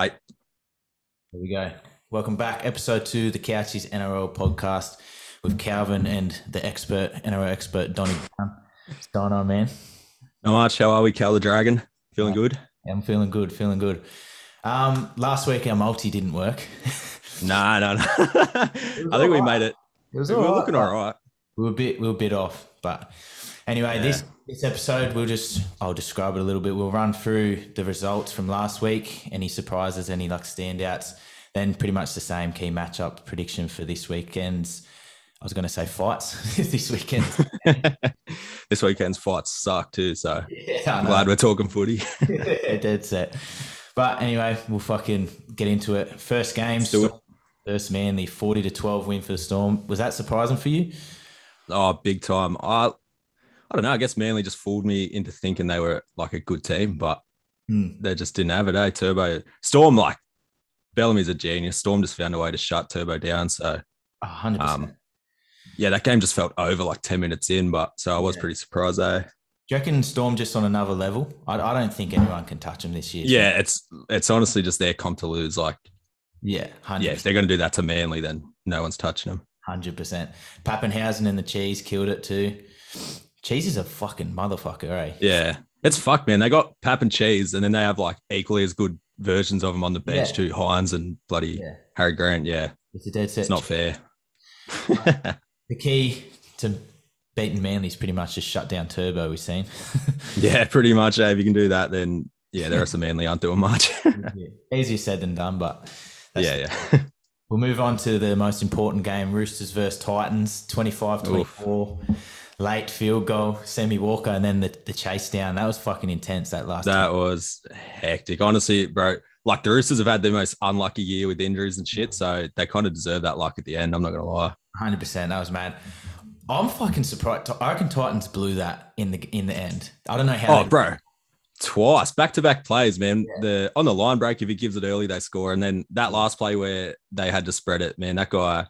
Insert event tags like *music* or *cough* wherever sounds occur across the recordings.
I There we go. Welcome back, episode two, the Couchies NRL podcast with Calvin and the expert NRL expert Donny Brown. What's going on, man? not much. How are we, Cal the Dragon? Feeling good? I'm feeling good, feeling good. Um, last week our multi didn't work. no, no, no. I think we made it. It was We were right, looking all right. We were a bit, we were a bit off, but anyway, Yeah. this this episode we'll just I'll describe it a little bit. We'll run through the results from last week, any surprises, any like standouts, then pretty much the same key matchup prediction for this weekend's. I was going to say fights *laughs* this weekend. *laughs* this weekend's fights suck too, so *laughs* Yeah, I'm glad we're talking footy. Dead set. But anyway, we'll fucking get into it. First game, it. Storm versus Manly, 40 to 12 win for the Storm. Was that surprising for you? oh, big time. I I don't know. I guess Manly just fooled me into thinking they were like a good team, but Hmm. they just didn't have it. Eh? Turbo Storm, like Bellamy's a genius. Storm just found a way to shut Turbo down. So 100%. Um, yeah, that game just felt over like 10 minutes in, but so I was Yeah. pretty surprised. Eh? Do you reckon Storm just on another level? I, I don't think anyone can touch them this year. Yeah, it's it's honestly just their comp to lose. Like, Yeah, 100. yeah, if they're going to do that to Manly, then no one's touching them. Hundred percent. Papenhuyzen and the cheese killed it too. Cheese is a fucking motherfucker, eh? Yeah, it's fucked, man. They got Pap and Cheese, and then they have like equally as good versions of them on the bench Yeah. too. Hynes and bloody Yeah, Harry Grant. Yeah, it's a dead set. it's not fair. *laughs* the key to beating Manly is pretty much just shut down Turbo. We've seen. *laughs* yeah, pretty much. eh, If you can do that, then yeah, the rest of Manly aren't doing much. *laughs* Easier said than done, but that's- yeah, yeah. We'll move on to the most important game Roosters versus Titans, 25 24. Late field goal, Semi Walker, and then the, the chase down. That was fucking intense that last That was hectic. Honestly, bro, like the Roosters have had the most unlucky year with injuries and shit, so they kind of deserve that luck at the end. I'm not gonna lie. 100%. That was mad. I'm fucking surprised. I reckon Titans blew that in the in the end. I don't know how. Oh, they- bro, twice back to back plays, man. The on the line break, if he gives it early, they score, and then that last play where they had to spread it, man. That guy,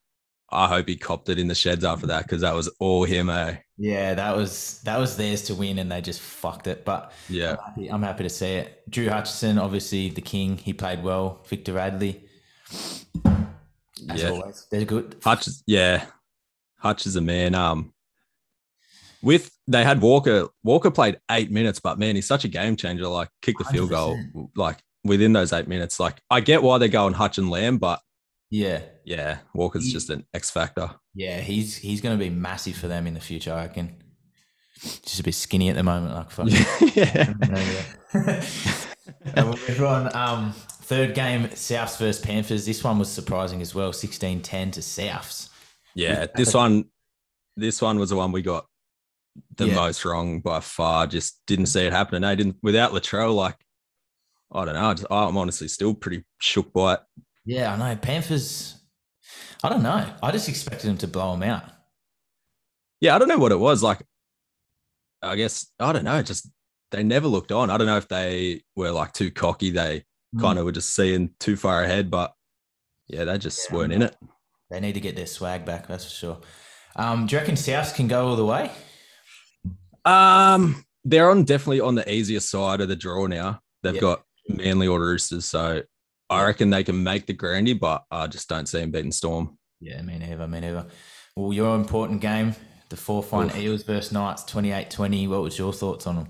I hope he copped it in the sheds after that because that was all him. Eh? Yeah, that was that was theirs to win, and they just fucked it. But Yeah, I'm happy, I'm happy to see it. Drew Hutchison, obviously the king. He played well. Victor Radley, as yeah. always, they're good. Hutch, yeah, Hutch is a man. Um, with they had Walker. Walker played eight minutes, but man, he's such a game changer. Like, kick the field goal, 100%. like within those eight minutes. Like, I get why they're going Hutch and Lam, but Yeah, yeah, Walker's He- just an X factor. yeah, he's he's going to be massive for them in the future. I reckon. Just a bit skinny at the moment, like fuck. *laughs* yeah. *laughs* and we'll move on. Um, third game, Souths versus Panthers. This one was surprising as well. 16-10 to Souths. Yeah, this one, this one was the one we got the Yeah. most wrong by far. Just didn't see it happening. I didn't without Latrell. Like, I don't know. I just, I'm honestly still pretty shook by it. Yeah, I know. Panthers. I don't know. I just expected them to blow them out. Yeah, I don't know what it was. Like, I guess I don't know. Just they never looked on. I don't know if they were like too cocky. They Hmm. kind of were just seeing too far ahead. But yeah, they just Yeah. weren't in it. They need to get their swag back. That's for sure. Um, do you reckon Souths can go all the way? Um, they're on definitely on the easier side of the draw now. They've Yeah. got Manly or Roosters, so I reckon they can make the grandy, but I just don't see them beating Storm. Yeah, me neither. Me neither. Well, your important game, the fourth one, Oof. Eels versus Knights, 28-20. What was your thoughts on them?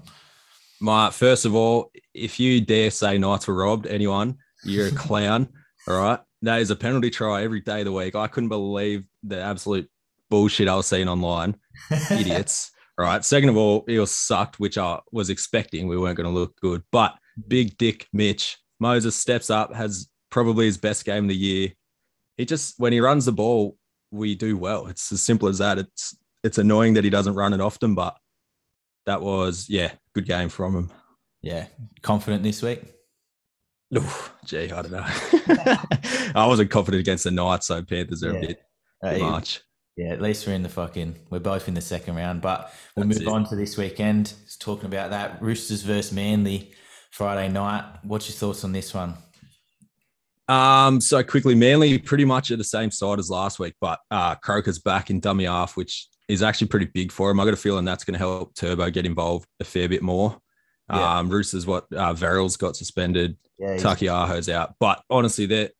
My first of all, if you dare say Knights were robbed, anyone, you're a clown. *laughs* all right, that is a penalty try every day of the week. I couldn't believe the absolute bullshit I was seeing online. *laughs* Idiots. All right. Second of all, Eels sucked, which I was expecting. We weren't going to look good, but big dick Mitch Moses steps up, has probably his best game of the year. He just when he runs the ball, we do well. It's as simple as that. It's it's annoying that he doesn't run it often, but that was yeah, good game from him. yeah, confident this week. Oof, gee, I don't know. *laughs* I wasn't confident against the Knights, so Panthers are Yeah. a bit Uh, much. Yeah, at least we're in the fucking. We're both in the second round, but we'll That's move it. on to this weekend. Just talking about that Roosters versus Manly Friday night. What's your thoughts on this one? Um, so quickly, Manly pretty much at the same side as last week, but uh Croker's back in dummy half, which is actually pretty big for him. I got a feeling that's going to help Turbo get involved a fair bit more. Yeah. Um, Roosters, what uh, Verrills got suspended. Yeah, he's- Taukeiaho's out. But honestly, they're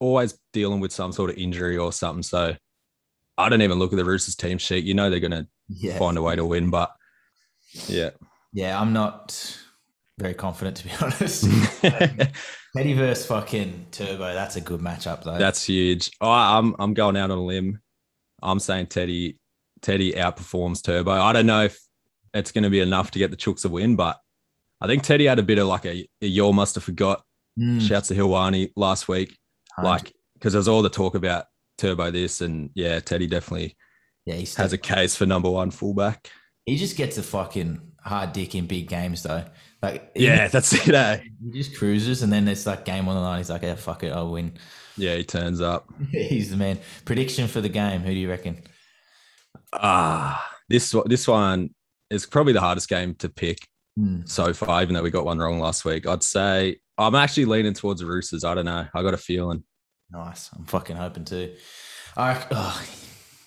always dealing with some sort of injury or something. So I don't even look at the Roosters team sheet. You know they're going to yeah. find a way to win. But yeah. Yeah, I'm not very confident to be *laughs* honest. *laughs* Teddy versus fucking Turbo. That's a good matchup though. That's huge. Oh, I'm I'm going out on a limb. I'm saying Teddy Teddy outperforms Turbo. I don't know if it's going to be enough to get the Chooks a win, but I think Teddy had a bit of like a, a y'all must have forgot. Mm, Shouts to Hilwani last week, hundred. like because there's all the talk about Turbo this, and yeah, Teddy definitely yeah, he has a case for number one fullback. He just gets a fucking hard dick in big games though. Like he- Yeah, that's it. Eh? he just cruises, and then it's like game on the line. He's like, "Yeah, fuck it, I'll win." Yeah, he turns up. *laughs* He's the man. Prediction for the game. Who do you reckon? Ah, this this one is probably the hardest game to pick Hmm. so far, even though we got one wrong last week. I'd say I'm actually leaning towards the Roosters. I don't know. I got a feeling. Nice. I'm fucking hoping to. I, oh,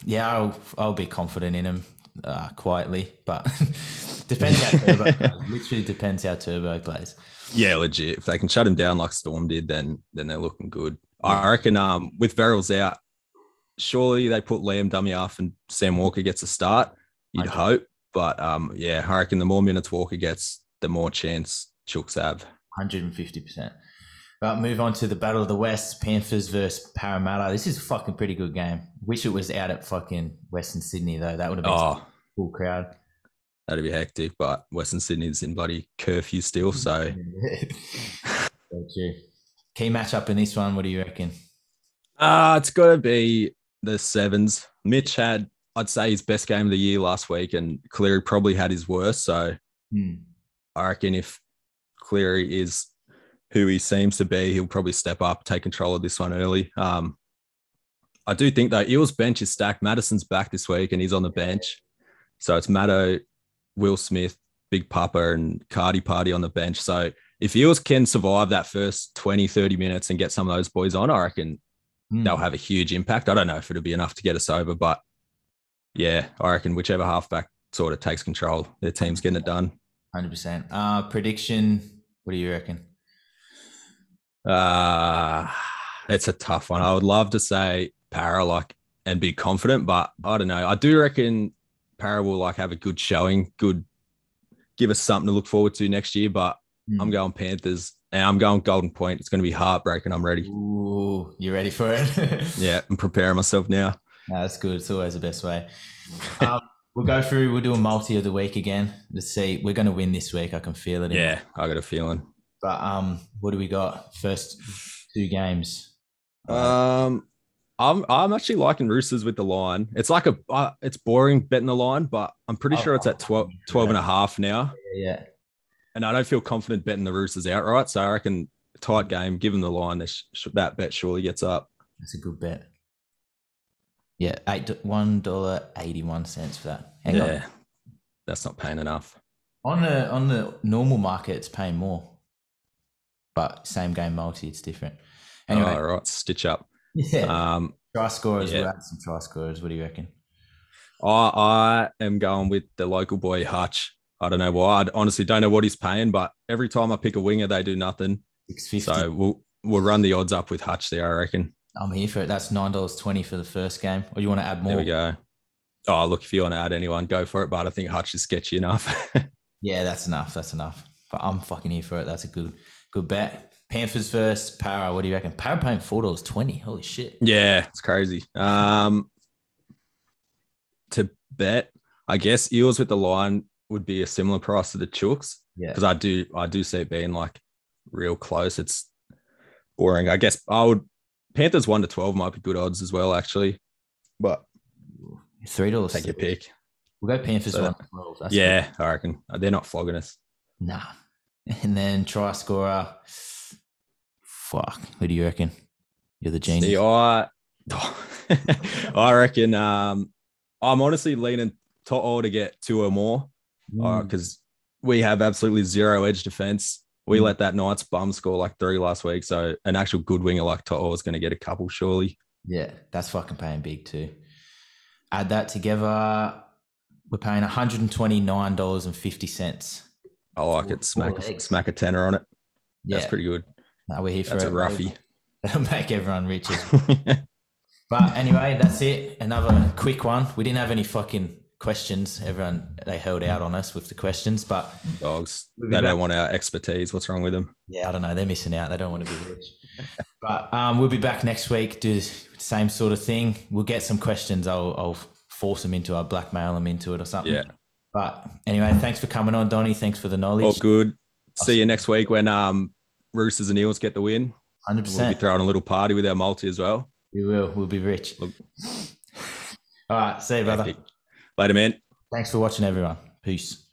yeah, I'll, I'll be confident in him uh, quietly, but *laughs* depends how *laughs* Turbo plays. Literally depends how Turbo plays. Yeah, legit. If they can shut him down like Storm did, then then they're looking good. I reckon um with Verrills out, surely they put Liam Dummy off and Sam Walker gets a start. You'd Okay. hope. But um yeah, I reckon the more minutes Walker gets, the more chance Chooks have. 150%. But move on to the Battle of the West, Panthers versus Parramatta. This is a fucking pretty good game. Wish it was out at fucking Western Sydney though. That would have been a Oh, full crowd. That'd be hectic. But Western Sydney's in bloody curfew still. So *laughs* So true. Key matchup in this one. What do you reckon? Uh, it's got to be the sevens. Mitch had, I'd say, his best game of the year last week, and Cleary probably had his worst. So Hmm. I reckon if Cleary is who he seems to be, he'll probably step up, take control of this one early. Um, I do think though, Eels bench is stacked. Matterson's back this week, and he's on the bench. So it's Maddo, Will Smith, Big Papa, and Cardi Party on the bench. So if Eels can survive that first 20, 30 minutes and get some of those boys on, I reckon Hmm. they'll have a huge impact. I don't know if it'll be enough to get us over, but yeah, I reckon whichever halfback sort of takes control, their team's getting it done. Hundred percent. Uh prediction. What do you reckon? Uh it's a tough one. I would love to say Para like and be confident, but I don't know. I do reckon Para will like have a good showing, good give us something to look forward to next year. But Hmm. I'm going Panthers and I'm going Golden Point. It's going to be heartbreaking. I'm ready. Ooh, you ready for it? *laughs* Yeah, I'm preparing myself now. No, that's good. It's always the best way. Um, we'll go through. We'll do a multi of the week again. Let's see. We're going to win this week. I can feel it. Yeah, I got a feeling. But um, what do we got? First two games. Um, I'm I'm actually liking Roosters with the line. It's like a uh, it's boring betting the line, but I'm pretty Oh, sure it's at 12, 12 and a half now. yeah, yeah. And I don't feel confident betting the Roosters outright. So I reckon tight game, given the line, that, sh- that bet surely gets up. That's a good bet. Yeah, eight one dollar eighty one cents for that. Hang on. yeah, that's not paying enough. On the on the normal market, it's paying more, but same game multi, it's different. Anyway, all right, stitch up. *laughs* yeah, Um, try scorers. yeah. We'll add some try scorers. What do you reckon? I I am going with the local boy Hutch. I don't know why. I honestly don't know what he's paying, but every time I pick a winger, they do nothing. So we'll we'll run the odds up with Hutch there. I reckon. I'm here for it. That's nine dollars twenty for the first game. Or you want to add more? There we go. Oh, look, if you want to add anyone, go for it. But I think Hutch is sketchy enough. *laughs* Yeah, that's enough. That's enough. But I'm fucking here for it. That's a good good bet. Panthers first. Para. What do you reckon? Para paying four dollars twenty. Holy shit. yeah, it's crazy. Um, to bet, I guess Eels with the line would be a similar price to the Chooks Yeah. because I do I do see it being like real close. It's boring. I guess I would Panthers one to twelve might be good odds as well, actually. But Three dollars. take your pick. We'll go Panthers So- one to twelve. That's yeah, I reckon they're not flogging us. Nah. *laughs* And then try scorer. Fuck. Who do you reckon? You're the genius. See, I, *laughs* I reckon um, I'm honestly leaning To'o to get two or more Mm. because we have absolutely zero edge defense. We Mm. let that Knights bum score like three last week, so an actual good winger like To'o is going to get a couple surely. Yeah, that's fucking paying big too. Add that together, we're paying $129.50. I like it. Smack, four smack a tenner on it. Yeah, That's pretty good. We're here for That's a roughie. That'll *laughs* make everyone rich. *laughs* But anyway, that's it. Another quick one. We didn't have any fucking questions. Everyone they held out on us with the questions, but Dogs. They don't want our expertise. What's wrong with them? yeah, I don't know. They're missing out. They don't want to be rich. *laughs* but um, we'll be back next week. Do the same sort of thing. We'll get some questions. I'll, I'll force them into. I'll blackmail them into it or something. Yeah. But anyway, thanks for coming on, Donny. Thanks for the knowledge. All good. See you next week when um Roosters and Eels get the win. 100%. We'll be throwing a little party with our multi as well. We will. We'll be rich. All right. See you, brother. Later, man. Thanks for watching, everyone. Peace.